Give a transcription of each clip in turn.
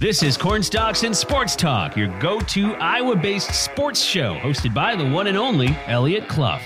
This is Cornstalks and Sports Talk, your go to Iowa based sports show, hosted by the one and only Eliot Clough.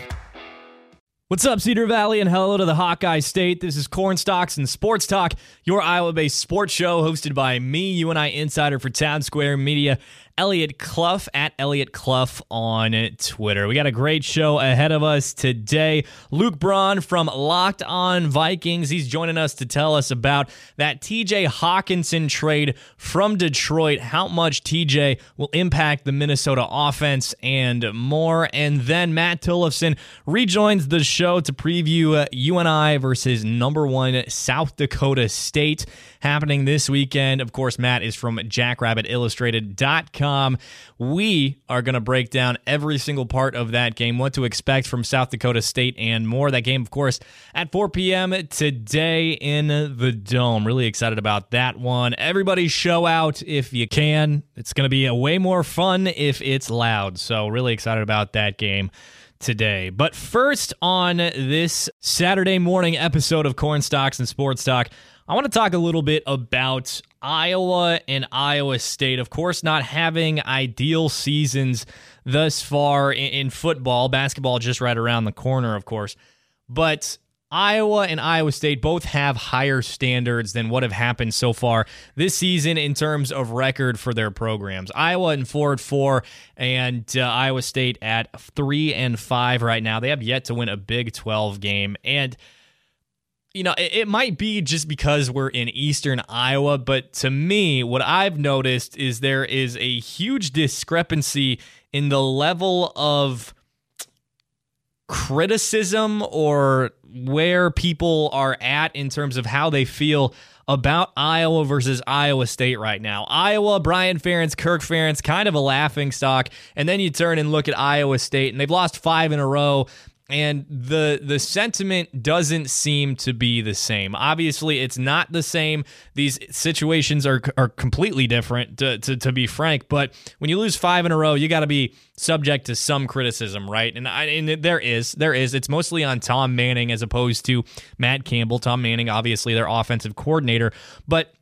What's up, Cedar Valley, and hello to the Hawkeye State. This is Cornstalks and Sports Talk, your Iowa based sports show hosted by me, UNI, insider for Town Square Media, Eliot Clough at Eliot Clough on Twitter. We got a great show ahead of us today. Luke Braun from Locked On Vikings. He's joining us to tell us about that TJ Hockenson trade from Detroit, how much TJ will impact the Minnesota offense, and more. And then Matt Tollefson rejoins the show to preview uh, UNI versus number one South Dakota State happening this weekend. Of course, Matt is from jackrabbitillustrated.com. We are going to break down every single part of that game, what to expect from South Dakota State and more. That game, of course, at 4 p.m. today in the Dome. Really excited about that one. Everybody show out if you can. It's going to be a way more fun if it's loud. So, really excited about that game today. But first, on this Saturday morning episode of Cornstalks and Sports Talk, I want to talk a little bit about Iowa and Iowa State. Of course, not having ideal seasons thus far in, in, football, basketball just right around the corner, of course. But Iowa and Iowa State both have higher standards than what have happened so far this season in terms of record for their programs. Iowa and four at four, and uh, Iowa State at three and five right now. They have yet to win a Big Twelve game, and you know, it, it, might be just because we're in eastern Iowa, but to me, what I've noticed is there is a huge discrepancy in the level of criticism or where people are at in terms of how they feel about Iowa versus Iowa State right now. Iowa, Brian Ferentz, Kirk Ferentz, kind of a laughing stock. And then you turn and look at Iowa State, and they've lost five in a row and the the sentiment doesn't seem to be the same. Obviously, it's not the same. These situations are are completely different, to, to, to be frank. But when you lose five in a row, you got to be subject to some criticism, right? And I, and there is there is. It's mostly on Tom Manning as opposed to Matt Campbell. Tom Manning, obviously, their offensive coordinator, but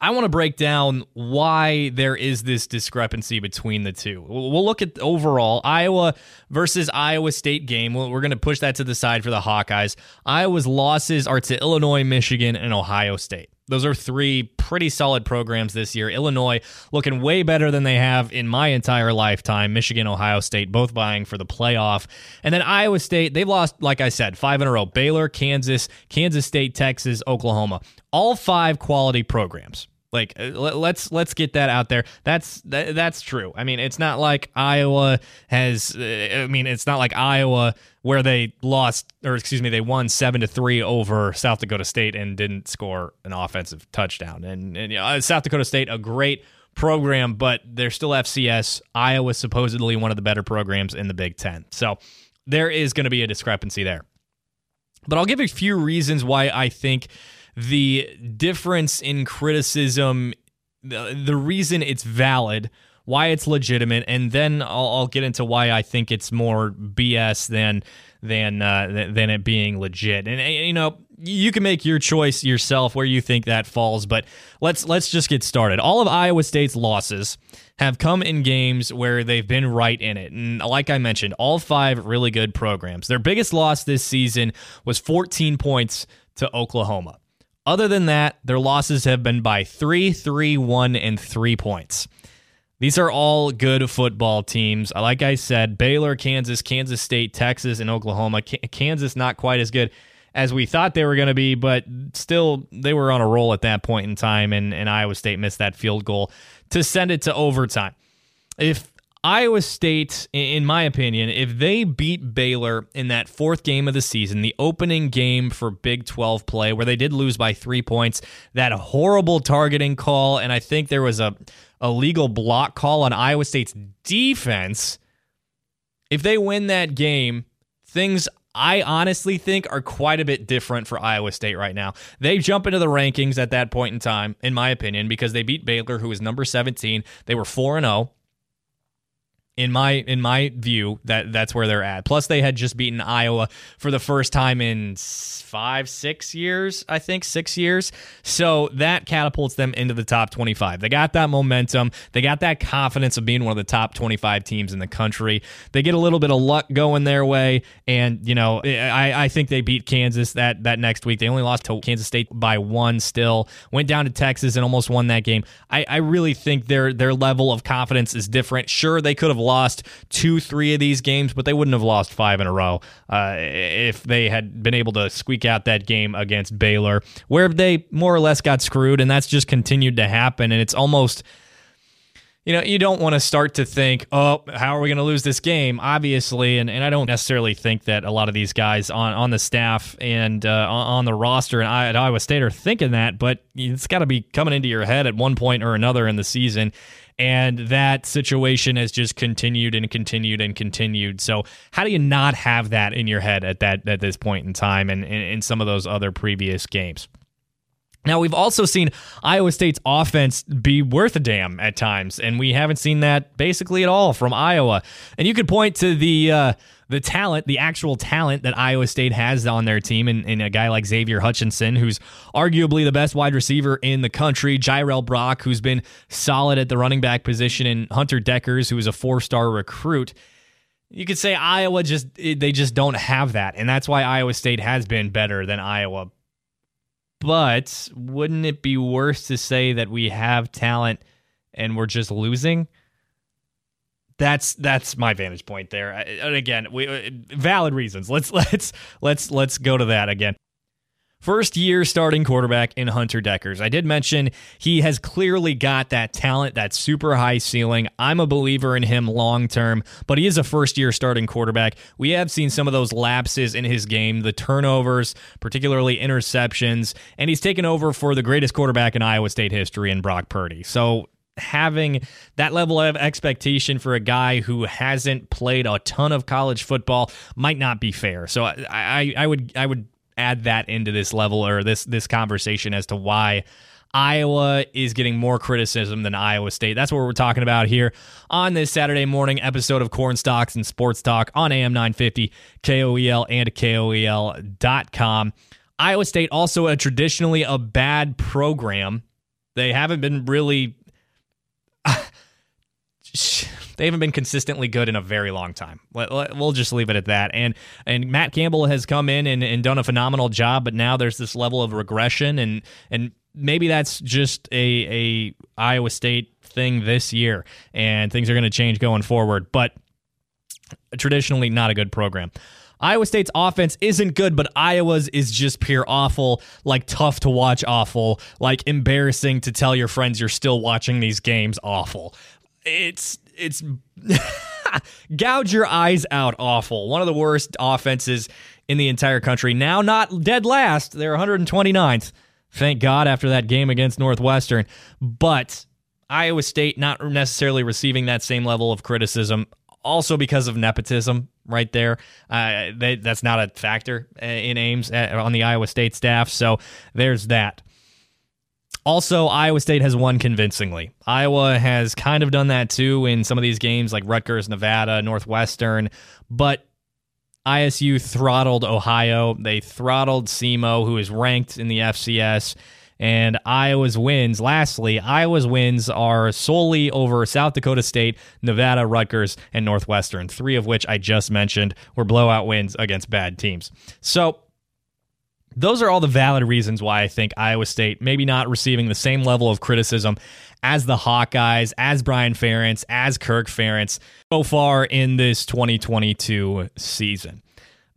I want to break down why there is this discrepancy between the two. We'll look at overall Iowa versus Iowa State game. We're going to push that to the side for the Hawkeyes. Iowa's losses are to Illinois, Michigan, and Ohio State. Those are three pretty solid programs this year. Illinois looking way better than they have in my entire lifetime. Michigan, Ohio State, both vying for the playoff. And then Iowa State, they've lost, like I said, five in a row Baylor, Kansas, Kansas State, Texas, Oklahoma. All five quality programs. Like uh, let's let's get that out there. That's that, that's true. I mean, it's not like Iowa has. Uh, I mean, it's not like Iowa where they lost or excuse me, they won seven to three over South Dakota State and didn't score an offensive touchdown. And, and you know, South Dakota State a great program, but they're still FCS. Iowa supposedly one of the better programs in the Big Ten. So there is going to be a discrepancy there. But I'll give a few reasons why I think the difference in criticism, the, the reason it's valid, why it's legitimate, and then I'll, I'll, get into why I think it's more BS than than uh, than it being legit. And you know, you can make your choice yourself where you think that falls. But let's let's just get started. All of Iowa State's losses have come in games where they've been right in it. And like I mentioned, all five really good programs. Their biggest loss this season was 14 points to Oklahoma. Other than that, their losses have been by three, three, one, and three points. These are all good football teams. Uh, like I said, Baylor, Kansas, Kansas State, Texas, and Oklahoma. Kansas not quite as good as we thought they were going to be, but still they were on a roll at that point in time, and, and Iowa State missed that field goal to send it to overtime. If Iowa State, in my opinion, if they beat Baylor in that fourth game of the season, the opening game for Big 12 play, where they did lose by three points, that horrible targeting call, and I think there was a, a legal block call on Iowa State's defense. If they win that game, things I honestly think are quite a bit different for Iowa State right now. They jump into the rankings at that point in time, in my opinion, because they beat Baylor, who was number 17. They were 4 and 0 in my in my view that that's where they're at. Plus they had just beaten iowa for the first time in five six years i think six years. So that catapults them into the top 25 they got that momentum. They got that confidence of being one of the top 25 teams in the country. They get a little bit of luck going their way. And you know i, I think they beat kansas that that next week. They only lost to kansas state by one still. Went down to texas and almost won that game. I, I really think their their level of confidence is different. Sure they could have lost two, three of these games, but they wouldn't have lost five in a row uh, if they had been able to squeak out that game against Baylor, where they more or less got screwed, and that's just continued to happen. And it's almost you know, you don't want to start to think, oh, how are we going to lose this game? Obviously, and, and I don't necessarily think that a lot of these guys on, on the staff and uh, on the roster and at Iowa State are thinking that, but it's got to be coming into your head at one point or another in the season. And that situation has just continued and continued and continued. So how do you not have that in your head at that at this point in time and in some of those other previous games? Now, we've also seen Iowa State's offense be worth a damn at times, and we haven't seen that basically at all from Iowa. And you could point to the uh, the talent, the actual talent that Iowa State has on their team, and, and, a guy like Xavier Hutchinson, who's arguably the best wide receiver in the country, Jirehl Brock, who's been solid at the running back position, and Hunter Dekkers, who is a four star recruit. You could say Iowa just they just don't have that, and that's why Iowa State has been better than Iowa but wouldn't it be worse to say that we have talent and we're just losing? That's that's my vantage point there. And again, we uh, valid reasons. Let's let's let's let's go to that again. First year starting quarterback in Hunter Dekkers. I did mention he has clearly got that talent, that super high ceiling. I'm a believer in him long term, but he is a first year starting quarterback. We have seen some of those lapses in his game, the turnovers, particularly interceptions, and he's taken over for the greatest quarterback in Iowa State history in Brock Purdy. So having that level of expectation for a guy who hasn't played a ton of college football might not be fair. So I, I, I would I would add that into this level or this this conversation as to why Iowa is getting more criticism than Iowa State. That's what we're talking about here on this Saturday morning episode of Corn Stalks and Sports Talk on AM 950, KOEL, and KOEL.com. Iowa State also a traditionally a bad program. They haven't been really they haven't been consistently good in a very long time. We'll just leave it at that. And and Matt Campbell has come in and, and done a phenomenal job, but now there's this level of regression, and and maybe that's just a a Iowa State thing this year, and things are going to change going forward. But traditionally, not a good program. Iowa State's offense isn't good, but Iowa's is just pure awful, like tough to watch awful, like embarrassing to tell your friends you're still watching these games awful. It's it's gouge your eyes out awful. One of the worst offenses in the entire country. Now not dead last. They're 129th. Thank God after that game against Northwestern. But Iowa State not necessarily receiving that same level of criticism also because of nepotism right there. Uh, they, that's not a factor uh, in Ames uh, on the Iowa State staff. So there's that. Also, Iowa State has won convincingly. Iowa has kind of done that too in some of these games like Rutgers, Nevada, Northwestern, but ISU throttled Ohio. They throttled SEMO, who is ranked in the FCS. And Iowa's wins, lastly, Iowa's wins are solely over South Dakota State, Nevada, Rutgers, and Northwestern, three of which I just mentioned were blowout wins against bad teams. So those are all the valid reasons why I think Iowa State maybe not receiving the same level of criticism as the Hawkeyes, as Brian Ferentz, as Kirk Ferentz so far in this 2022 season.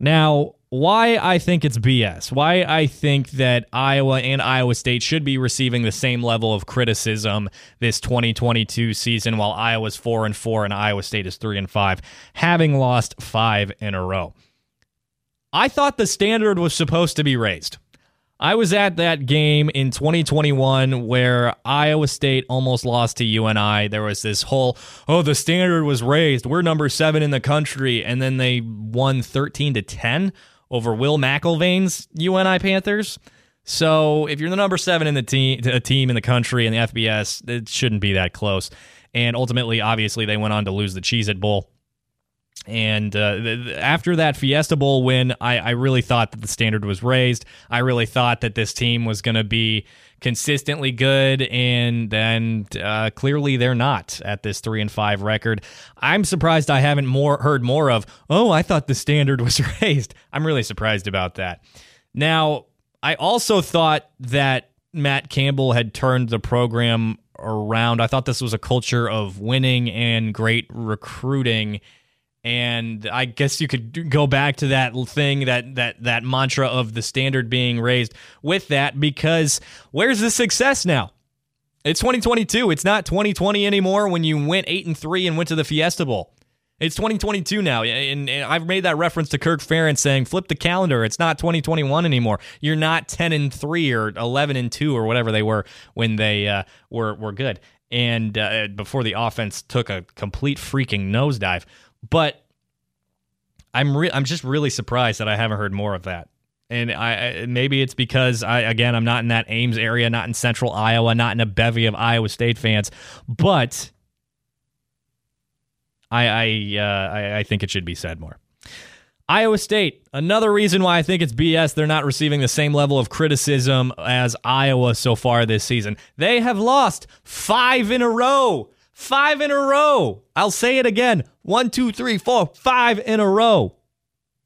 Now, why I think it's BS, why I think that Iowa and Iowa State should be receiving the same level of criticism this 2022 season while Iowa's 4 and 4 and Iowa State is 3 and 5, having lost 5 in a row. I thought the standard was supposed to be raised. I was at that game in 2021 where Iowa State almost lost to UNI. There was this whole, oh, the standard was raised. We're number seven in the country. And then they won 13 to 10 over Will McElvain's UNI Panthers. So if you're the number seven in the team, a team in the country in the FBS, it shouldn't be that close. And ultimately, obviously, they went on to lose the Cheez It Bowl. And uh, after that Fiesta Bowl win, I, I really thought that the standard was raised. I really thought that this team was going to be consistently good, and then uh, clearly they're not at this three and five record. I'm surprised I haven't more heard more of. Oh, I thought the standard was raised. I'm really surprised about that. Now, I also thought that Matt Campbell had turned the program around. I thought this was a culture of winning and great recruiting and I guess you could go back to that thing that that that mantra of the standard being raised with that because where's the success now? It's 2022. It's not 2020 anymore when you went 8 and 3 and went to the Fiesta Bowl. It's 2022 now, and, and, I've made that reference to Kirk Ferentz saying, "Flip the calendar. It's not 2021 anymore. You're not 10 and three or 11 and two or whatever they were when they uh, were were good." And uh, before the offense took a complete freaking nosedive, but I'm re- I'm just really surprised that I haven't heard more of that. And I maybe it's because I again I'm not in that Ames area, not in Central Iowa, not in a bevy of Iowa State fans, but I I uh, I, I think it should be said more. Iowa State, another reason why I think it's BS they're not receiving the same level of criticism as Iowa so far this season. They have lost five in a row. Five in a row. I'll say it again. One, two, three, four, five in a row.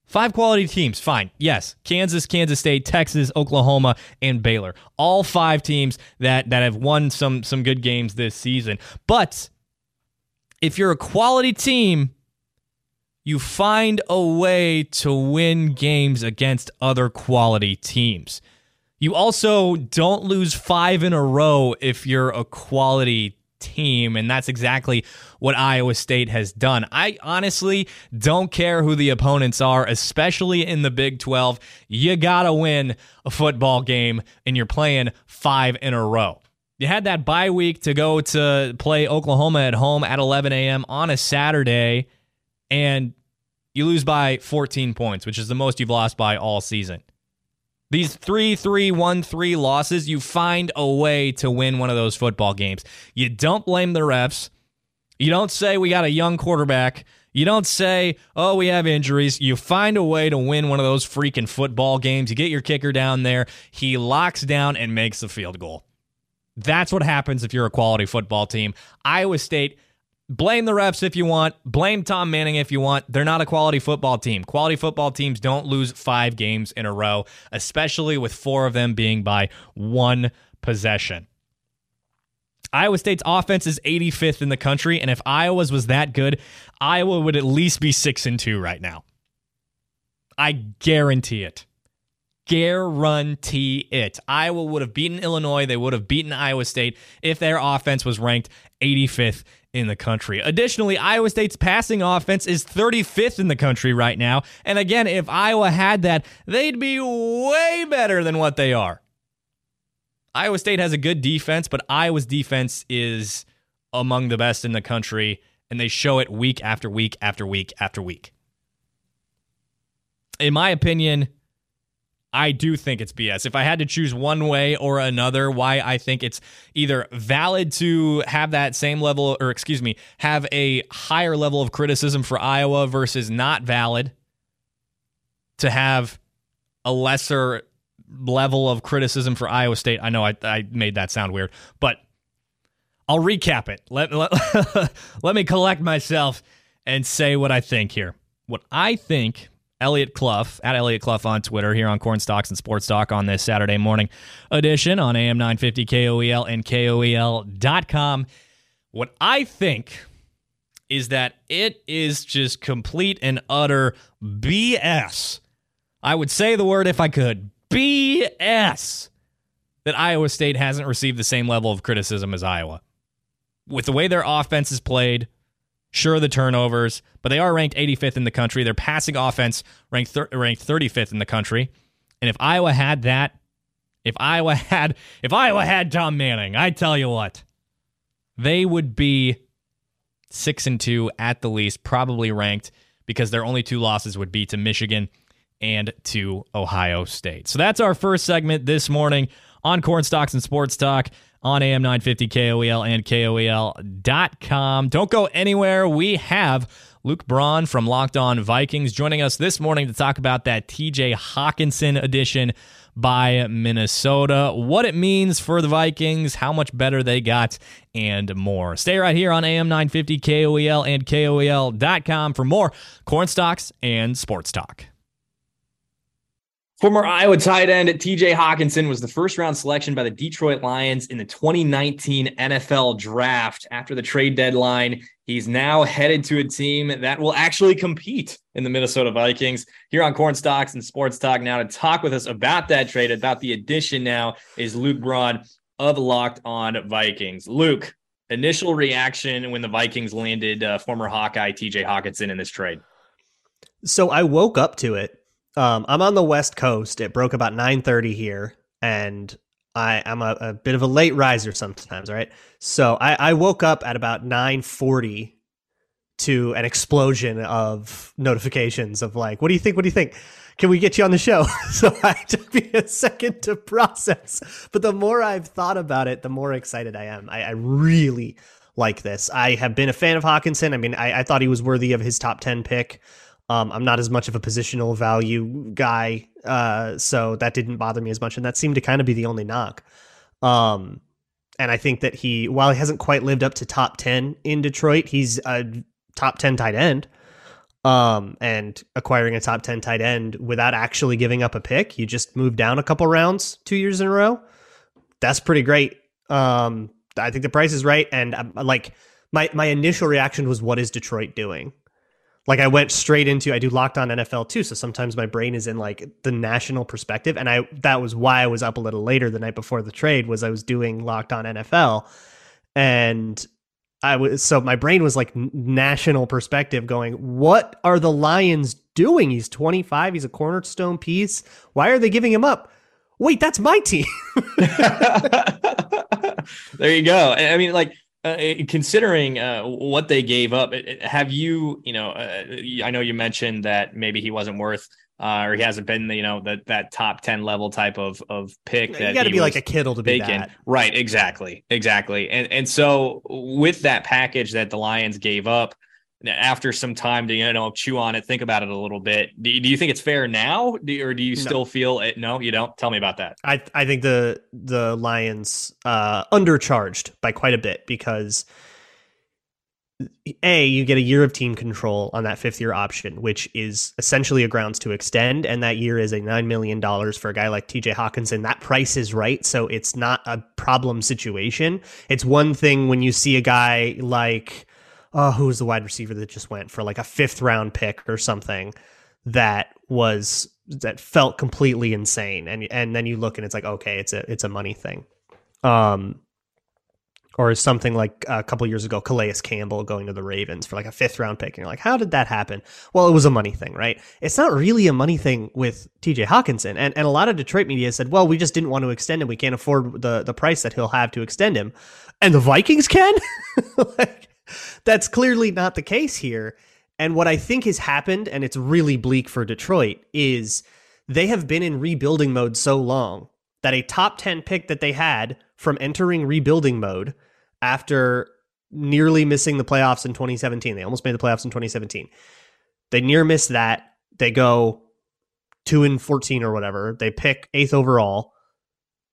Five quality teams, fine. Yes, Kansas, Kansas State, Texas, Oklahoma, and Baylor. All five teams that that have won some some good games this season. But if you're a quality team, you find a way to win games against other quality teams. You also don't lose five in a row if you're a quality team. And that's exactly what Iowa State has done. I honestly don't care who the opponents are, especially in the Big 12. You got to win a football game, and you're playing five in a row. You had that bye week to go to play Oklahoma at home at 11 a.m. on a Saturday, and you lose by 14 points, which is the most you've lost by all season. These three, three, one, three losses, you find a way to win one of those football games. You don't blame the refs. You don't say we got a young quarterback. You don't say, oh, we have injuries. You find a way to win one of those freaking football games. You get your kicker down there. He locks down and makes the field goal. That's what happens if you're a quality football team. Iowa State Blame the refs if you want. Blame Tom Manning if you want. They're not a quality football team. Quality football teams don't lose five games in a row, especially with four of them being by one possession. Iowa State's offense is 85th in the country, and if Iowa's was that good, Iowa would at least be 6 and 2 right now. I guarantee it. Guarantee it. Iowa would have beaten Illinois. They would have beaten Iowa State if their offense was ranked 85th in the country. Additionally, Iowa State's passing offense is 35th in the country right now. And again, if Iowa had that, they'd be way better than what they are. Iowa State has a good defense, but Iowa's defense is among the best in the country, and they show it week after week after week after week. In my opinion, I do think it's BS. If I had to choose one way or another, why I think it's either valid to have that same level, or excuse me, have a higher level of criticism for Iowa versus not valid to have a lesser level of criticism for Iowa State. I know I, I made that sound weird, but I'll recap it. Let, let, let me collect myself and say what I think here. What I think Eliot Clough at Eliot Clough on Twitter here on Corn Stalks and Sports Talk on this Saturday morning edition on AM 950 KOEL and KOEL.com. What I think is that it is just complete and utter BS. I would say the word if I could BS that Iowa State hasn't received the same level of criticism as Iowa. With the way their offense is played, Sure, the turnovers, but they are ranked 85th in the country. Their passing offense ranked thir- ranked 35th in the country. And if Iowa had that, if Iowa had if Iowa had Tom Manning, I tell you what, they would be six and two at the least, probably ranked because their only two losses would be to Michigan and to Ohio State. So that's our first segment this morning on Cornstalks and Sports Talk on AM 950 KOEL and KOEL.com. Don't go anywhere. We have Luke Braun from Locked On Vikings joining us this morning to talk about that TJ Hockenson edition by Minnesota, what it means for the Vikings, how much better they got, and more. Stay right here on AM 950 KOEL and KOEL.com for more Cornstalks and Sports Talk. Former Iowa tight end TJ Hockenson was the first round selection by the Detroit Lions in the 2019 NFL draft. After the trade deadline, he's now headed to a team that will actually compete in the Minnesota Vikings. Here on Cornstalks and Sports Talk now to talk with us about that trade, about the addition now is Luke Braun of Locked On Vikings. Luke, initial reaction when the Vikings landed uh, former Hawkeye TJ Hockenson in this trade? So I woke up to it um, I'm on the West Coast. It broke about 9:30 here, and I, am a, a, bit of a late riser sometimes. Right, so I, I woke up at about 9:40 to an explosion of notifications of like, "What do you think? What do you think? Can we get you on the show?" so it took me a second to process, but the more I've thought about it, the more excited I am. I, I really like this. I have been a fan of Hockenson. I mean, I, I thought he was worthy of his top 10 pick. Um, I'm not as much of a positional value guy, uh, so that didn't bother me as much, and that seemed to kind of be the only knock. Um, and I think that he, while he hasn't quite lived up to top ten in Detroit, he's a top ten tight end. Um, and acquiring a top ten tight end without actually giving up a pick, you just move down a couple rounds two years in a row. That's pretty great. Um, I think the price is right, and um, like my my initial reaction was, "What is Detroit doing?" Like I went straight into I do locked on NFL too, so sometimes my brain is in like the national perspective, and I that was why I was up a little later the night before the trade was I was doing locked on NFL, and I was so my brain was like national perspective, going, what are the Lions doing? He's 25, he's a cornerstone piece. Why are they giving him up? Wait, that's my team. there you go. I mean, like uh, considering uh, what they gave up, have you, you know, uh, I know you mentioned that maybe he wasn't worth, uh, or he hasn't been, you know, that that top ten level type of of pick. That you got to be like a Kittle to be that. right? Exactly, exactly. And and so with that package that the Lions gave up, after some time to you know chew on it, think about it a little bit. Do you, do you think it's fair now, do, or do you still feel it? No, you don't. Tell me about that. I I think the the Lions uh, undercharged by quite a bit because a you get a year of team control on that fifth year option, which is essentially a grounds to extend, and that year is a nine million dollars for a guy like T.J. Hockenson. That price is right, so it's not a problem situation. It's one thing when you see a guy like oh, who was the wide receiver that just went for like a fifth round pick or something that was that felt completely insane. And and then you look and it's like okay it's a it's a money thing. Um or something like a couple years ago Calais Campbell going to the Ravens for like a fifth round pick. And you're like how did that happen? Well it was a money thing right? It's not really a money thing with TJ Hockenson. and and a lot of Detroit media said well we just didn't want to extend him. We can't afford the the price that he'll have to extend him. And the Vikings can? Like that's clearly not the case here. And what I think has happened, and it's really bleak for Detroit, is they have been in rebuilding mode so long that a top 10 pick that they had from entering rebuilding mode after nearly missing the playoffs in 2017, they almost made the playoffs in 2017. They near miss that. They go 2 and 14 or whatever. They pick eighth overall.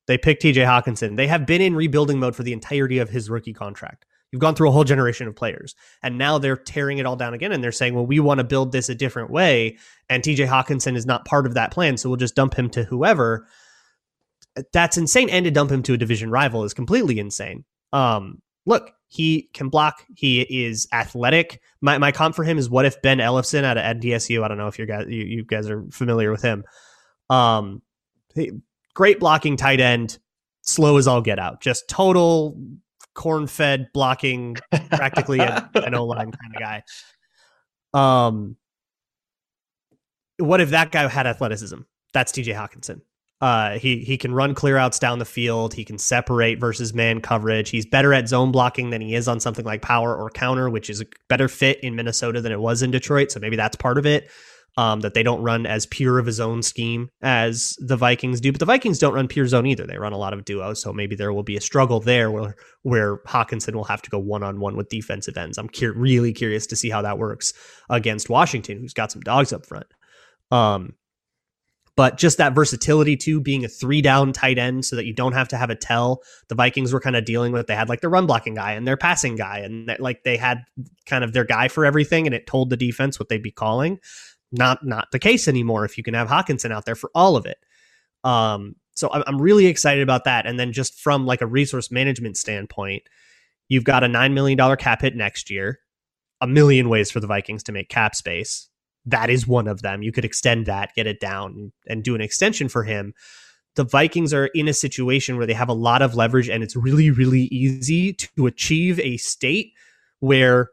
They pick TJ Hockenson. They have been in rebuilding mode for the entirety of his rookie contract. You've gone through a whole generation of players, and now they're tearing it all down again. And they're saying, well, we want to build this a different way. And TJ Hockenson is not part of that plan. So we'll just dump him to whoever. That's insane. And to dump him to a division rival is completely insane. Um, look, he can block. He is athletic. My, my comp for him is what if Ben Ellefson out of NDSU? I don't know if you guys you, you guys are familiar with him. Um, great blocking tight end, slow as all get out. Just total corn fed blocking practically an, an O line kind of guy. Um, what if that guy had athleticism? That's TJ Hockenson. Uh, he he can run clear outs down the field. He can separate versus man coverage. He's better at zone blocking than he is on something like power or counter, which is a better fit in Minnesota than it was in Detroit. So maybe that's part of it. Um, that they don't run as pure of a zone scheme as the Vikings do, but the Vikings don't run pure zone either. They run a lot of duo, so maybe there will be a struggle there where where Hockenson will have to go one on one with defensive ends. I'm cu- really curious to see how that works against Washington, who's got some dogs up front. Um, but just that versatility too, being a three down tight end so that you don't have to have a tell. The Vikings were kind of dealing with they had like the run blocking guy and their passing guy, and like they had kind of their guy for everything, and it told the defense what they'd be calling. Not not the case anymore if you can have Hockenson out there for all of it. Um, so I'm, I'm really excited about that. And then just from like a resource management standpoint, you've got a nine million dollar cap hit next year. A million ways for the Vikings to make cap space that is one of them. You could extend that, get it down, and do an extension for him. The Vikings are in a situation where they have a lot of leverage, and it's really, really easy to achieve a state where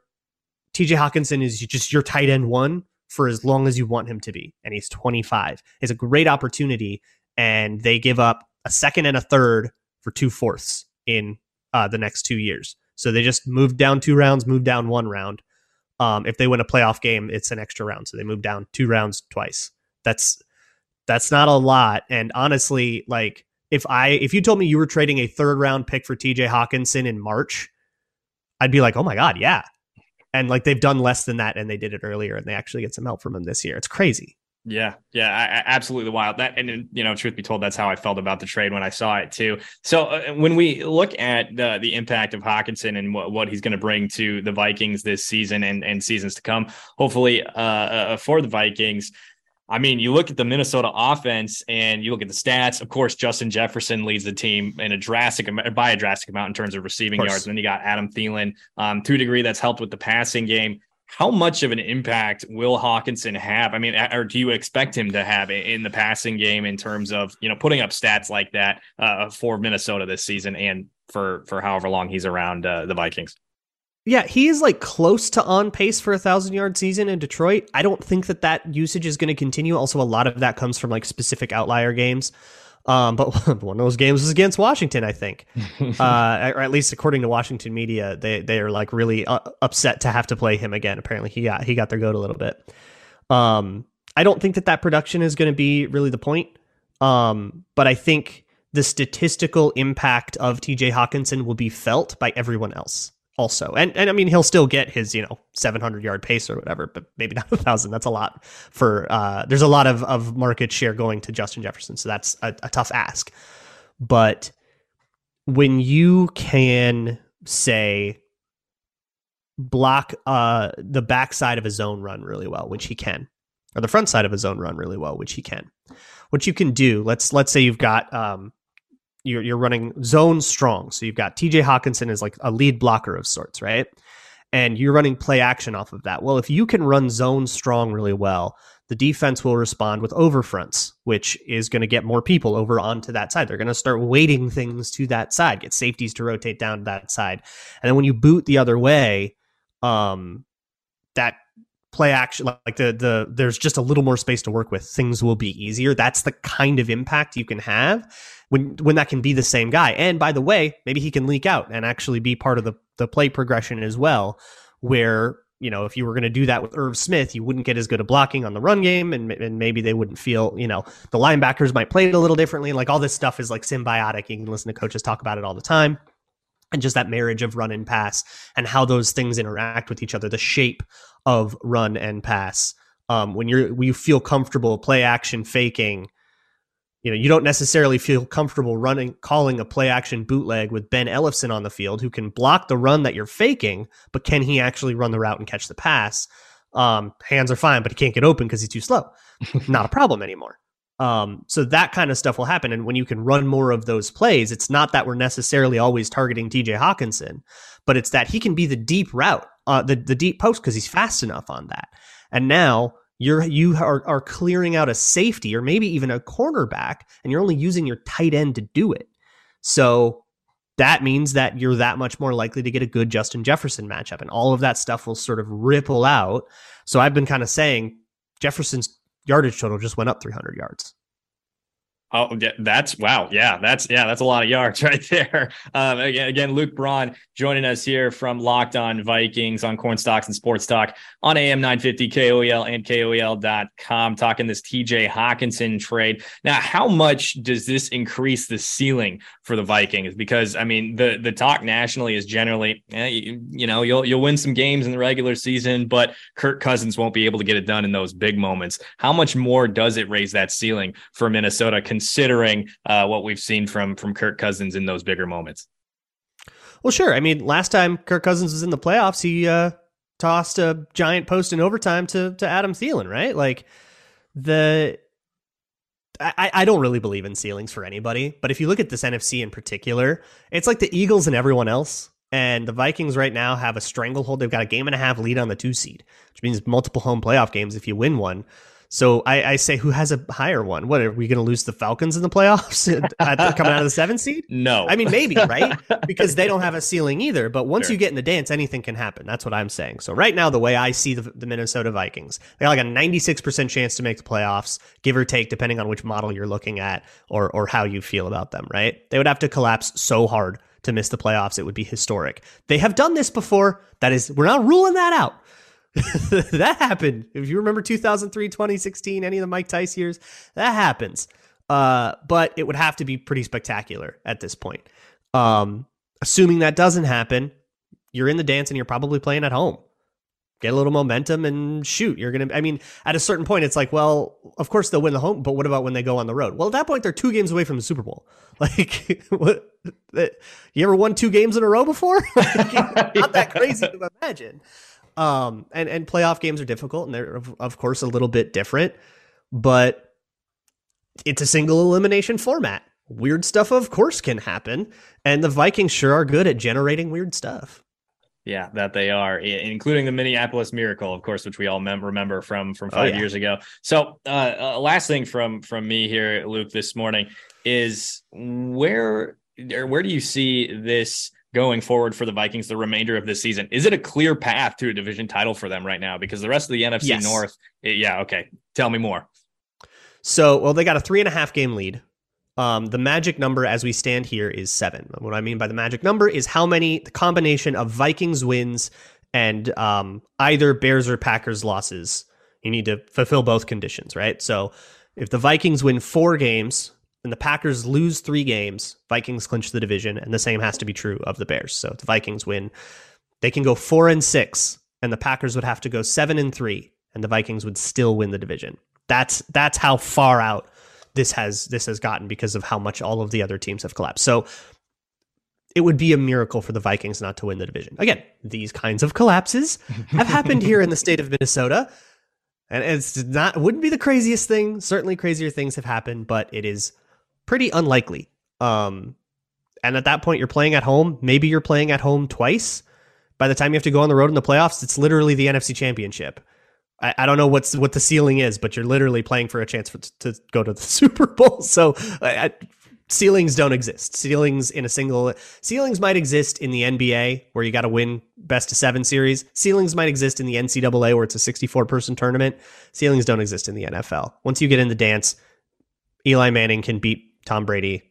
TJ Hockenson is just your tight end one for as long as you want him to be. And he's 25. It's a great opportunity, and they give up a second and a third for two fourths in uh, the next two years. So they just moved down two rounds, moved down one round. Um, if they win a playoff game, it's an extra round, so they move down two rounds twice. That's that's not a lot. And honestly, like if I if you told me you were trading a third round pick for TJ Hockenson in March, I'd be like, oh my god, yeah. And like they've done less than that, and they did it earlier, and they actually get some help from him this year. It's crazy. Yeah, yeah, I, absolutely wild. That and you know, truth be told, that's how I felt about the trade when I saw it too. So uh, when we look at the the impact of Hockenson and what, what he's going to bring to the Vikings this season and and seasons to come, hopefully uh, uh, for the Vikings. I mean, you look at the Minnesota offense and you look at the stats. Of course, Justin Jefferson leads the team in a drastic by a drastic amount in terms of receiving of yards. And then you got Adam Thielen um, to a degree that's helped with the passing game how much of an impact will Hockenson have? I mean, or do you expect him to have in the passing game in terms of you know putting up stats like that uh, for Minnesota this season and for for however long he's around uh, the Vikings? Yeah, he is like close to on pace for a thousand yard season in Detroit. I don't think that that usage is going to continue. Also, a lot of that comes from like specific outlier games. Um, but one of those games was against Washington, I think, uh, or at least according to Washington media, they they are like really uh, upset to have to play him again. Apparently, he got he got their goat a little bit. Um, I don't think that that production is going to be really the point. Um, but I think the statistical impact of TJ Hockenson will be felt by everyone else also. And and I mean he'll still get his, you know, 700 yard pace or whatever, but maybe not a 1000. That's a lot for uh there's a lot of of market share going to Justin Jefferson, so that's a, a tough ask. But when you can say block uh the backside of a zone run really well, which he can, or the front side of a zone run really well, which he can. What you can do, let's let's say you've got um you're, you're running zone strong. So you've got TJ Hockenson as like a lead blocker of sorts, right? And you're running play action off of that. Well, if you can run zone strong really well, the defense will respond with over fronts, which is going to get more people over onto that side. They're going to start weighting things to that side, get safeties to rotate down to that side. And then when you boot the other way, um, that play action like the the there's just a little more space to work with things will be easier that's the kind of impact you can have when when that can be the same guy. And by the way, maybe he can leak out and actually be part of the the play progression as well, where you know, if you were going to do that with Irv Smith, you wouldn't get as good a blocking on the run game, and, and maybe they wouldn't feel, you know, the linebackers might play it a little differently. Like all this stuff is like symbiotic. You can listen to coaches talk about it all the time. And just that marriage of run and pass and how those things interact with each other, the shape of run and pass. Um, when you're, when you feel comfortable play action faking, you know, you don't necessarily feel comfortable running, calling a play action bootleg with Ben Ellefson on the field, who can block the run that you're faking, but can he actually run the route and catch the pass? Um, hands are fine, but he can't get open because he's too slow. not a problem anymore. Um, so that kind of stuff will happen. And when you can run more of those plays, it's not that we're necessarily always targeting TJ Hockenson, but it's that he can be the deep route, uh, the, the deep post because he's fast enough on that. And now you're you are, are clearing out a safety or maybe even a cornerback and you're only using your tight end to do it. So that means that you're that much more likely to get a good Justin Jefferson matchup and all of that stuff will sort of ripple out. So I've been kind of saying Jefferson's yardage total just went up 300 yards Oh, that's wow. Yeah, that's yeah, that's a lot of yards right there. Um, again, again, Luke Braun joining us here from Locked On Vikings on Corn Stalks and Sports Talk on AM 950 KOEL and KOEL.com, talking this TJ Hockenson trade. Now, how much does this increase the ceiling for the Vikings? Because I mean, the the talk nationally is generally, eh, you, you know, you'll you'll win some games in the regular season, but Kirk Cousins won't be able to get it done in those big moments. How much more does it raise that ceiling for Minnesota? Considering uh, what we've seen from from Kirk Cousins in those bigger moments. Well, sure. I mean, last time Kirk Cousins was in the playoffs, he uh, tossed a giant post in overtime to to Adam Thielen, right? Like the I, I don't really believe in ceilings for anybody, but if you look at this NFC in particular, it's like the Eagles and everyone else. And the Vikings right now have a stranglehold. They've got a game and a half lead on the two seed, which means multiple home playoff games if you win one. So I, I, say, who has a higher one? What are we going to lose the Falcons in the playoffs coming out of the seven seed? No, I mean maybe right because they don't have a ceiling either. But once sure. you get in the dance, anything can happen. That's what I'm saying. So right now, the way I see the, the Minnesota Vikings, they got like a 96 percent chance to make the playoffs, give or take, depending on which model you're looking at or or how you feel about them. Right? They would have to collapse so hard to miss the playoffs, it would be historic. They have done this before. That is, we're not ruling that out. that happened. If you remember 2003, 2016, any of the Mike Tice years, that happens. Uh, but it would have to be pretty spectacular at this point. Um, assuming that doesn't happen, you're in the dance and you're probably playing at home. Get a little momentum and shoot. You're gonna. I mean, at a certain point, it's like, well, of course they'll win the home, but what about when they go on the road? Well, at that point, they're two games away from the Super Bowl. Like, what? You ever won two games in a row before? not that crazy to imagine. Um, and and playoff games are difficult, and they're of, of course a little bit different, but it's a single elimination format. Weird stuff, of course, can happen, and the Vikings sure are good at generating weird stuff. Yeah, that they are, including the Minneapolis Miracle, of course, which we all mem- remember from from oh, five oh, yeah. years ago. So, uh, uh, last thing from from me here, Luke, this morning is where where do you see this going forward for the Vikings the remainder of this season? Is it a clear path to a division title for them right now? Because the rest of the NFC yes. North, it, yeah, okay. Tell me more. So, well, they got a three and a half game lead. Um, the magic number as we stand here is seven. What I mean by the magic number is how many the combination of Vikings wins and um, either Bears or Packers losses. You need to fulfill both conditions, right? So, if the Vikings win four games, and the Packers lose three games, Vikings clinch the division, and the same has to be true of the Bears. So if the Vikings win, they can go four and six, and the Packers would have to go seven and three, and the Vikings would still win the division. That's that's how far out this has this has gotten because of how much all of the other teams have collapsed. So it would be a miracle for the Vikings not to win the division. Again, these kinds of collapses have happened here in the state of Minnesota. And it's not wouldn't be the craziest thing. Certainly crazier things have happened, but it is pretty unlikely. Um, and at that point, you're playing at home. Maybe you're playing at home twice. By the time you have to go on the road in the playoffs, it's literally the NFC Championship. I, I don't know what's what the ceiling is, but you're literally playing for a chance for, to go to the Super Bowl. So I, ceilings don't exist. Ceilings in a single ceilings might exist in the NBA where you got to win best of seven series. Ceilings might exist in the NCAA where it's a 64 person tournament. Ceilings don't exist in the NFL. Once you get in the dance, Eli Manning can beat Tom Brady.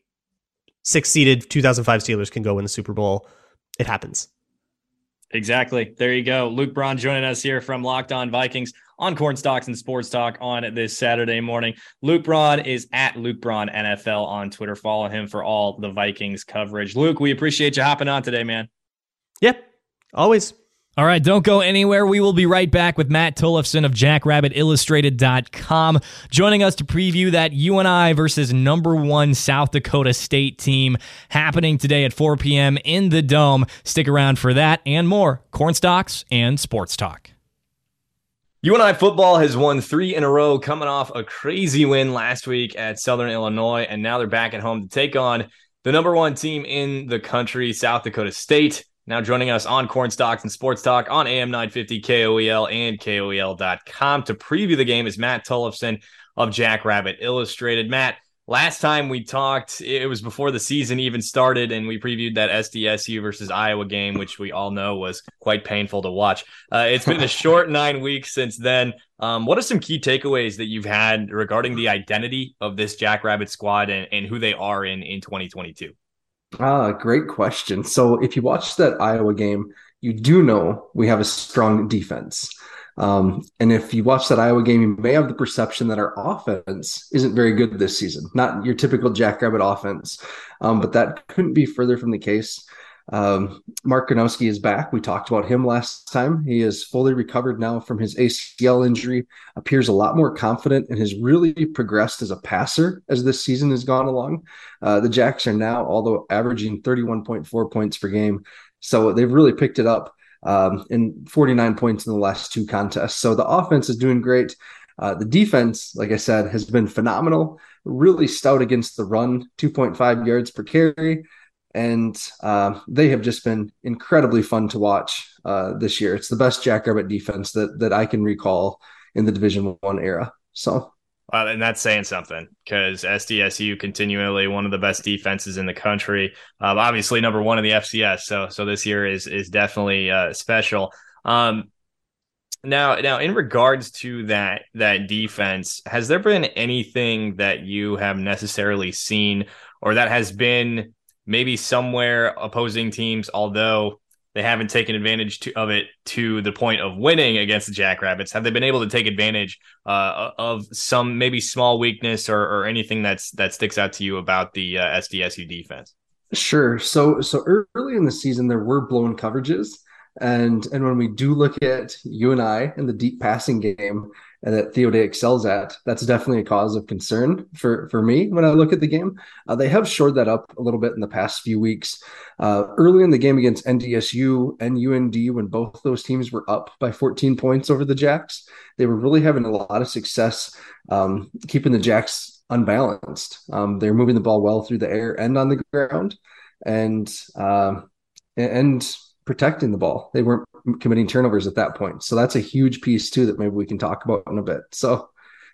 Six seeded 2005 Steelers can go win the Super Bowl. It happens. Exactly. There you go. Luke Braun joining us here from Locked On Vikings on Corn Stalks and Sports Talk on this Saturday morning. Luke Braun is at Luke Braun NFL on Twitter. Follow him for all the Vikings coverage. Luke, we appreciate you hopping on today, man. Yep. Always. All right, don't go anywhere. We will be right back with Matt Tollefson of JackrabbitIllustrated.com joining us to preview that UNI versus number one South Dakota State team happening today at 4 p.m. in the Dome. Stick around for that and more. corn Cornstalks and Sports Talk. UNI football has won three in a row, coming off a crazy win last week at Southern Illinois, and now they're back at home to take on the number one team in the country, South Dakota State. Now joining us on Corn Stalks and Sports Talk on AM 950 KOEL and KOEL.com to preview the game is Matt Tollefson of Jackrabbit Illustrated. Matt, last time we talked, it was before the season even started, and we previewed that SDSU versus Iowa game, which we all know was quite painful to watch. Uh, it's been a short nine weeks since then. Um, what are some key takeaways that you've had regarding the identity of this Jackrabbit squad and, and who they are in, in 2022? Ah, great question. So if you watch that Iowa game, you do know we have a strong defense. Um, and if you watch that Iowa game, you may have the perception that our offense isn't very good this season, not your typical Jackrabbit offense. Um, but that couldn't be further from the case. Um, Mark Gronowski is back. We talked about him last time. He is fully recovered now from his ACL injury, appears a lot more confident, and has really progressed as a passer as this season has gone along. Uh, the Jacks are now, although averaging 31.4 points per game, so they've really picked it up um, and 49 points in the last two contests. So the offense is doing great. Uh, the defense, like I said, has been phenomenal, really stout against the run, 2.5 yards per carry. And uh, they have just been incredibly fun to watch uh, this year. It's the best Jackrabbit defense that that I can recall in the Division One era. So well, and that's saying something because SDSU continually one of the best defenses in the country. Um, obviously, number one in the FCS. So, so this year is is definitely uh, special. Um, now, now, in regards to that that defense, has there been anything that you have necessarily seen, or that has been maybe somewhere opposing teams, although they haven't taken advantage to, of it to the point of winning against the Jackrabbits? Have they been able to take advantage uh, of some maybe small weakness or, or, anything that's that sticks out to you about the uh, SDSU defense? Sure. So so early in the season there were blown coverages, and and when we do look at UNI in the deep passing game, that Theo Day excels at, that's definitely a cause of concern for, for me when I look at the game. Uh, they have shored that up a little bit in the past few weeks. Uh, early in the game against NDSU and UND, when both those teams were up by 14 points over the Jacks, they were really having a lot of success um, keeping the Jacks unbalanced. Um, they're moving the ball well through the air and on the ground, and uh, and protecting the ball. They weren't committing turnovers at that point. So that's a huge piece too that maybe we can talk about in a bit. So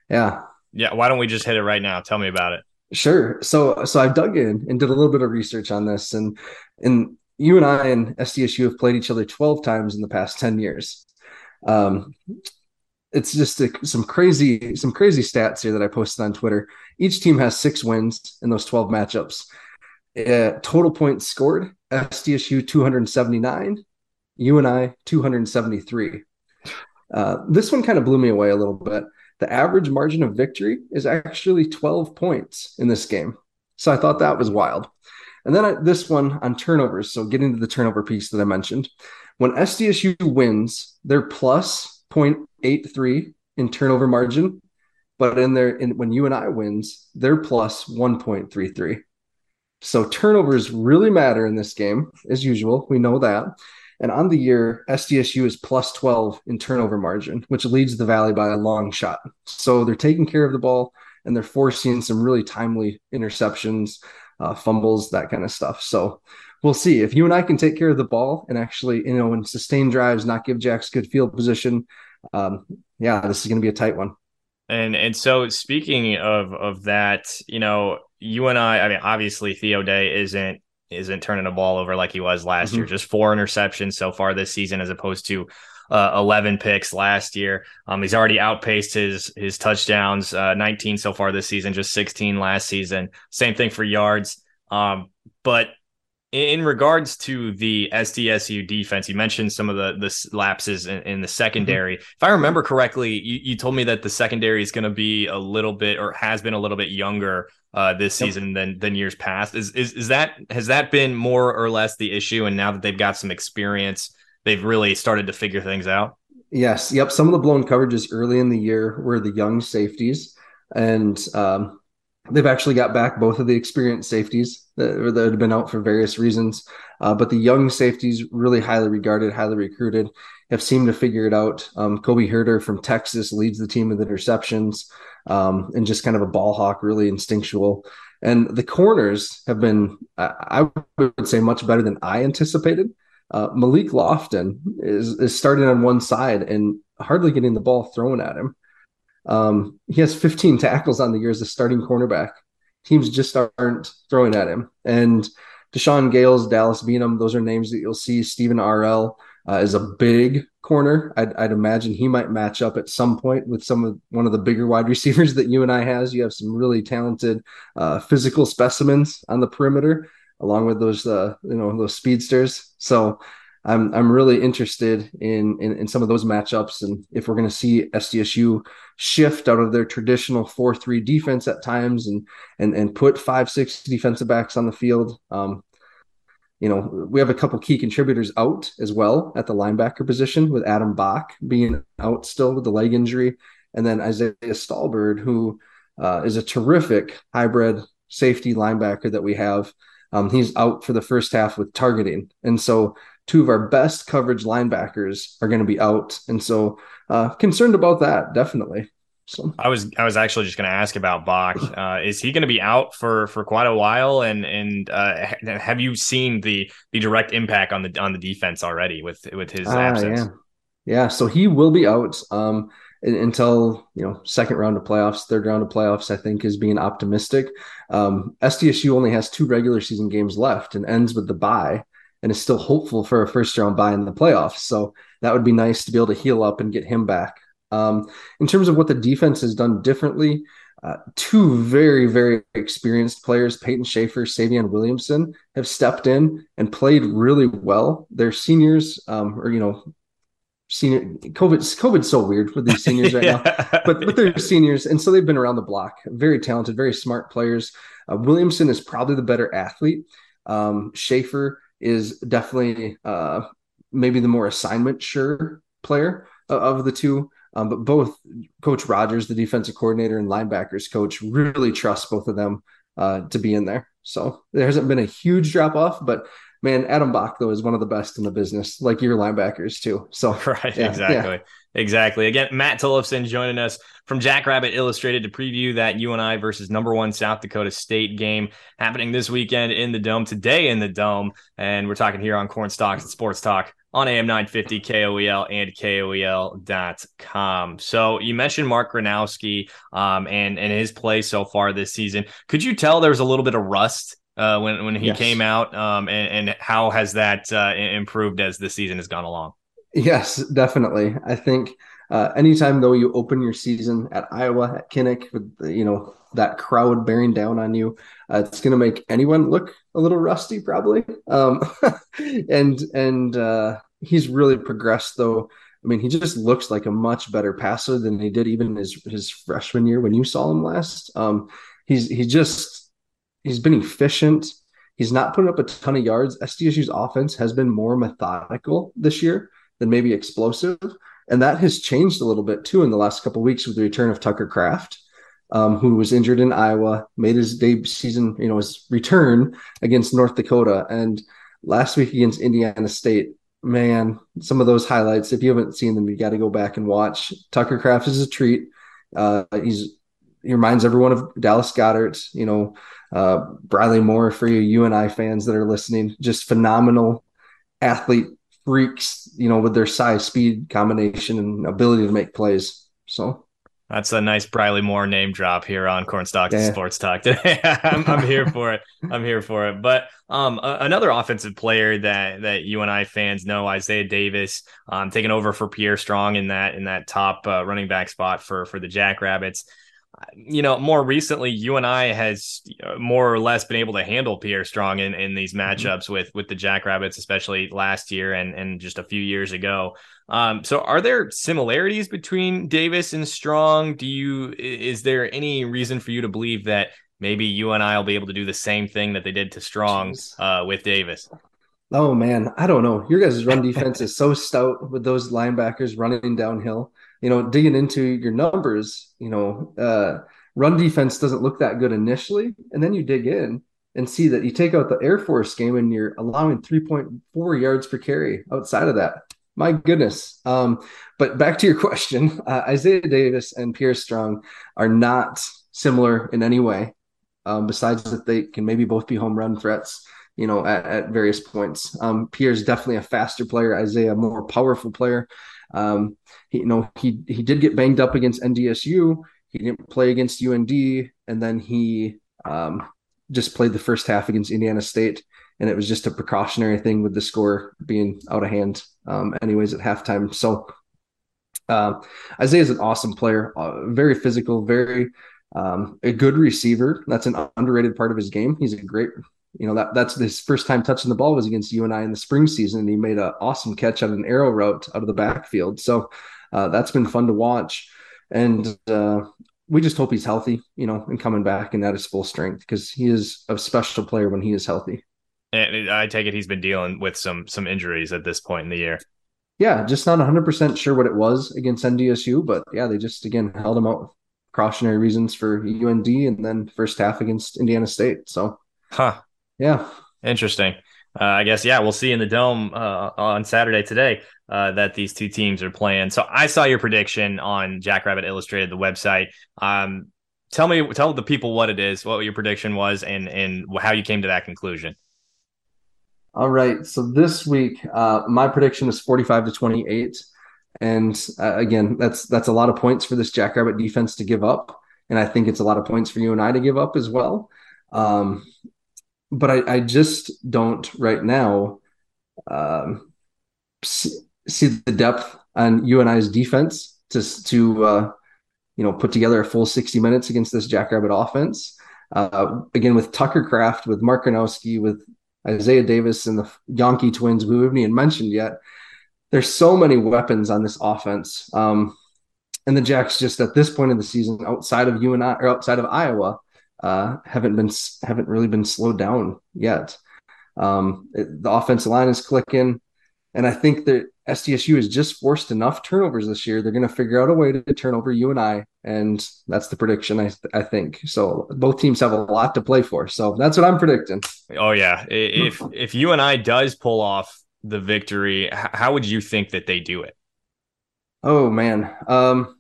yeah. Yeah. Why don't we just hit it right now? Tell me about it. Sure. So so I dug in and did a little bit of research on this and and UNI and SDSU have played each other 12 times in the past 10 years. Um, it's just a, some crazy some crazy stats here that I posted on Twitter. Each team has six wins in those 12 matchups. Uh, total points scored SDSU 279, UNI 273. Uh, this one kind of blew me away a little bit. The average margin of victory is actually 12 points in this game. So I thought that was wild. And then I, this one on turnovers. So getting to the turnover piece that I mentioned. When SDSU wins, they're plus 0.83 in turnover margin. But in their in, when UNI wins, they're plus 1.33. So turnovers really matter in this game, as usual. We know that. And on the year, SDSU is plus 12 in turnover margin, which leads the Valley by a long shot. So they're taking care of the ball and they're forcing some really timely interceptions, uh, fumbles, that kind of stuff. So we'll see if UNI can take care of the ball and actually, you know, and sustain drives, not give Jacks good field position. Um, yeah, this is going to be a tight one. And and so speaking of of that, you know, UNI, I mean, obviously Theo Day isn't isn't turning the ball over like he was last mm-hmm. year. Just four interceptions so far this season, as opposed to uh, 11 picks last year. Um, he's already outpaced his his touchdowns, uh, 19 so far this season, just 16 last season. Same thing for yards. Um, but in regards to the SDSU defense, you mentioned some of the the lapses in, in the secondary. Mm-hmm. If I remember correctly, you, you told me that the secondary is going to be a little bit or has been a little bit younger uh, this yep. season than than years past. Is is is that has that been more or less the issue? And now that they've got some experience, they've really started to figure things out. Yes. Yep. Some of the blown coverages early in the year were the young safeties, and um, they've actually got back both of the experienced safeties that, that had been out for various reasons. Uh, but the young safeties, really highly regarded, highly recruited, have seemed to figure it out. Um, Kobe Herder from Texas leads the team with interceptions um, and just kind of a ball hawk, really instinctual. And the corners have been, I would say, much better than I anticipated. Uh, Malik Lofton is, is starting on one side and hardly getting the ball thrown at him. Um, he has 15 tackles on the year as a starting cornerback. teams just aren't throwing at him. And Deshaun Gales, Dallas Beanham, those are names that you'll see. Stephen RL uh, is a big corner. I'd, I'd, imagine he might match up at some point with some of one of the bigger wide receivers that UNI has. You have some really talented uh, physical specimens on the perimeter, along with those uh, you know those speedsters. So I'm I'm really interested in, in, in some of those matchups and if we're going to see SDSU shift out of their traditional four three defense at times and and and put five six defensive backs on the field. Um, you know, we have a couple key contributors out as well at the linebacker position with Adam Bock being out still with the leg injury, and then Isaiah Stalbird, who uh, is a terrific hybrid safety linebacker that we have. Um, he's out for the first half with targeting, and so two of our best coverage linebackers are going to be out, and so uh, concerned about that definitely. So I was I was actually just going to ask about Bock. Uh, is he going to be out for for quite a while? And and uh, have you seen the the direct impact on the on the defense already with with his ah, absence? Yeah. yeah, so he will be out um, until you know second round of playoffs, third round of playoffs. I think is being optimistic. Um, SDSU only has two regular season games left and ends with the bye and is still hopeful for a first round bye in the playoffs. So that would be nice to be able to heal up and get him back. Um, in terms of what the defense has done differently, uh, two very, very experienced players, Peyton Schaefer, Savion Williamson, have stepped in and played really well. They're seniors, um, or you know, senior COVID. COVID's so weird with these seniors right yeah. now, but but they're seniors, and so they've been around the block. Very talented, very smart players. Uh, Williamson is probably the better athlete. Um, Schaefer is definitely uh, maybe the more assignment sure player of the two. Um, but both Coach Rogers, the defensive coordinator, and linebackers coach really trust both of them uh, to be in there. So there hasn't been a huge drop off, but man, Adam Bock though is one of the best in the business, like your linebackers too. So right, yeah, exactly, yeah. Exactly. Again, Matt Tollefson joining us from Jackrabbit Illustrated to preview that UNI versus number one South Dakota State game happening this weekend in the Dome today in the Dome, and we're talking here on Cornstalks and Sports Talk on AM 950 KOEL and KOEL.com. So you mentioned Mark Gronowski um, and and his play so far this season. Could you tell there was a little bit of rust uh, when when he yes. came out, um, and, and, how has that uh, improved as the season has gone along? Yes, definitely. I think uh, anytime though you open your season at Iowa at Kinnick with you know that crowd bearing down on you, uh, it's going to make anyone look a little rusty probably. Um, and and uh, he's really progressed though. I mean, he just looks like a much better passer than he did even his his freshman year when you saw him last. Um, he's he just he's been efficient. He's not putting up a ton of yards. SDSU's offense has been more methodical this year than maybe explosive, and that has changed a little bit too in the last couple weeks with the return of Tucker Kraft, um, who was injured in Iowa, made his day season, you know, his return against North Dakota, and last week against Indiana State. Man, some of those highlights, if you haven't seen them, you got to go back and watch. Tucker Kraft is a treat. Uh, he's he reminds everyone of Dallas Goedert, you know, uh, Briley Moore for you UNI fans that are listening. Just phenomenal athlete freaks, you know, with their size, speed combination, and ability to make plays. So that's a nice Briley Moore name drop here on Cornstalk yeah. Sports Talk today. I'm, I'm, here for it. I'm here for it. But um, a, another offensive player that that UNI fans know, Isaiah Davis, um, taking over for Pierre Strong in that in that top uh, running back spot for for the Jackrabbits you know, more recently, UNI has more or less been able to handle Pierre Strong in, in these mm-hmm. matchups mm-hmm. with with the Jackrabbits, especially last year and and just a few years ago. Um, so, are there similarities between Davis and Strong? Do you is there any reason for you to believe that maybe UNI will be able to do the same thing that they did to Strong uh, with Davis? Oh man, I don't know. Your guys' run defense is so stout with those linebackers running downhill you know, digging into your numbers, you know, uh, run defense doesn't look that good initially, and then you dig in and see that you take out the Air Force game and you're allowing 3.4 yards per carry outside of that. My goodness. Um, but back to your question, uh, Isaiah Davis and Pierre Strong are not similar in any way, um, besides that they can maybe both be home run threats you know, at, at various points. Um, Pierre's definitely a faster player. Isaiah, more powerful player. Um, he, you know, he he did get banged up against NDSU. He didn't play against UND, and then he um, just played the first half against Indiana State, and it was just a precautionary thing with the score being out of hand, um, anyways, at halftime. So uh, Isaiah is an awesome player, uh, very physical, very um, a good receiver. That's an underrated part of his game. He's a great, you know, that that's his first time touching the ball was against UNI in the spring season, and he made an awesome catch on an arrow route out of the backfield. So uh, that's been fun to watch, and uh, we just hope he's healthy, you know, and coming back and at his full strength because he is a special player when he is healthy. And I take it he's been dealing with some some injuries at this point in the year. Yeah, just not 100% sure what it was against NDSU, but yeah, they just again held him out cautionary reasons for UND and then first half against Indiana State. So, huh. Yeah. Interesting. Uh, I guess, yeah, we'll see in the dome uh, on Saturday today uh, that these two teams are playing. So I saw your prediction on Jackrabbit Illustrated, the website. Um, tell me, tell the people what it is, what your prediction was, and and how you came to that conclusion. All right. So this week, uh, my prediction is 45 to 28. And uh, again, that's that's a lot of points for this Jackrabbit defense to give up, and I think it's a lot of points for UNI to give up as well. Um, but I, I, just don't right now um, see, see, the depth on UNI's defense to to uh, you know put together a full 60 minutes against this Jackrabbit offense. Uh, again, with Tucker Kraft, with Mark Gronowski, with Isaiah Davis, and the Janke twins, we haven't even mentioned yet there's so many weapons on this offense. Um, and the Jacks just at this point in the season, outside of UNI or outside of Iowa, uh, haven't been haven't really been slowed down yet. Um, it, the offensive line is clicking, and I think that SDSU has just forced enough turnovers this year. They're going to figure out a way to turn over UNI, and that's the prediction. I I think so. Both teams have a lot to play for, so that's what I'm predicting. Oh yeah, if if UNI does pull off the victory, how would you think that they do it? Oh man, um,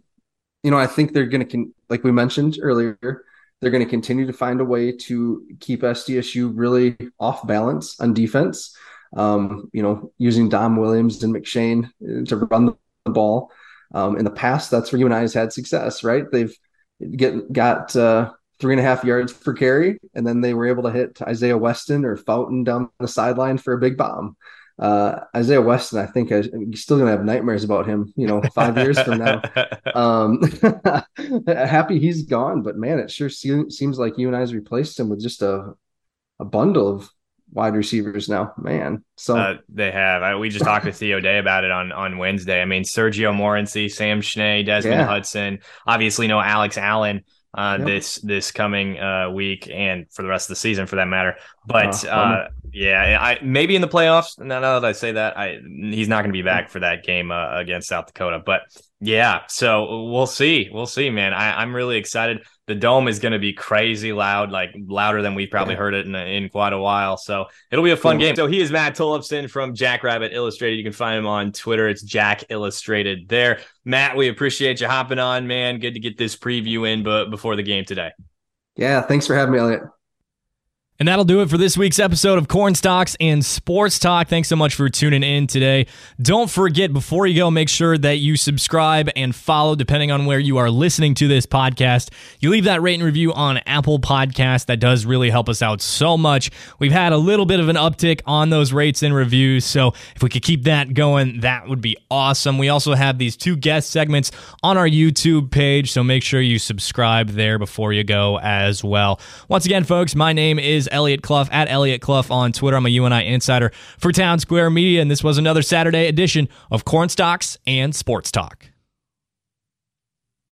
you know, I think they're going to, like we mentioned earlier, they're going to continue to find a way to keep SDSU really off balance on defense. Um, you know, using Dom Williams and McShane to run the ball. Um, in the past, that's where UNI has had success, right? They've get got uh, three and a half yards per carry, and then they were able to hit Isaiah Weston or Fountain down the sideline for a big bomb uh, Isaiah Weston, I think I, am still going to have nightmares about him, you know, five years from now. Um, happy he's gone, but man, it sure se- seems like UNI's replaced him with just a, a bundle of wide receivers now, man. So uh, they have. I, we just talked with Theo Day about it on on Wednesday. I mean, Sergio Morancy, Sam Schnee, Desmond yeah. Hudson, obviously no Alex Allen uh, yep. this this coming uh, week and for the rest of the season for that matter. But uh, yeah, I maybe in the playoffs. Now, now that I say that, I he's not going to be back for that game uh, against South Dakota. But yeah, so we'll see. We'll see, man. I, I'm really excited the dome is going to be crazy loud, like louder than we've probably heard it in, in quite a while. So it'll be a fun cool. game. So he is Matt Tollefson from Jackrabbit Illustrated. You can find him on Twitter. It's Jack Illustrated there. Matt, we appreciate you hopping on, man. Good to get this preview in but before the game today. Yeah, thanks for having me, Eliot. And that'll do it for this week's episode of Corn Stalks and Sports Talk. Thanks so much for tuning in today. Don't forget, before you go, make sure that you subscribe and follow, depending on where you are listening to this podcast. You leave that rate and review on Apple Podcast. That does really help us out so much. We've had a little bit of an uptick on those rates and reviews. So if we could keep that going, that would be awesome. We also have these two guest segments on our YouTube page. So make sure you subscribe there before you go as well. Once again, folks, my name is is Eliot Clough at Eliot Clough on Twitter. I'm a UNI insider for Town Square Media, and this was another Saturday edition of Corn Stalks and Sports Talk.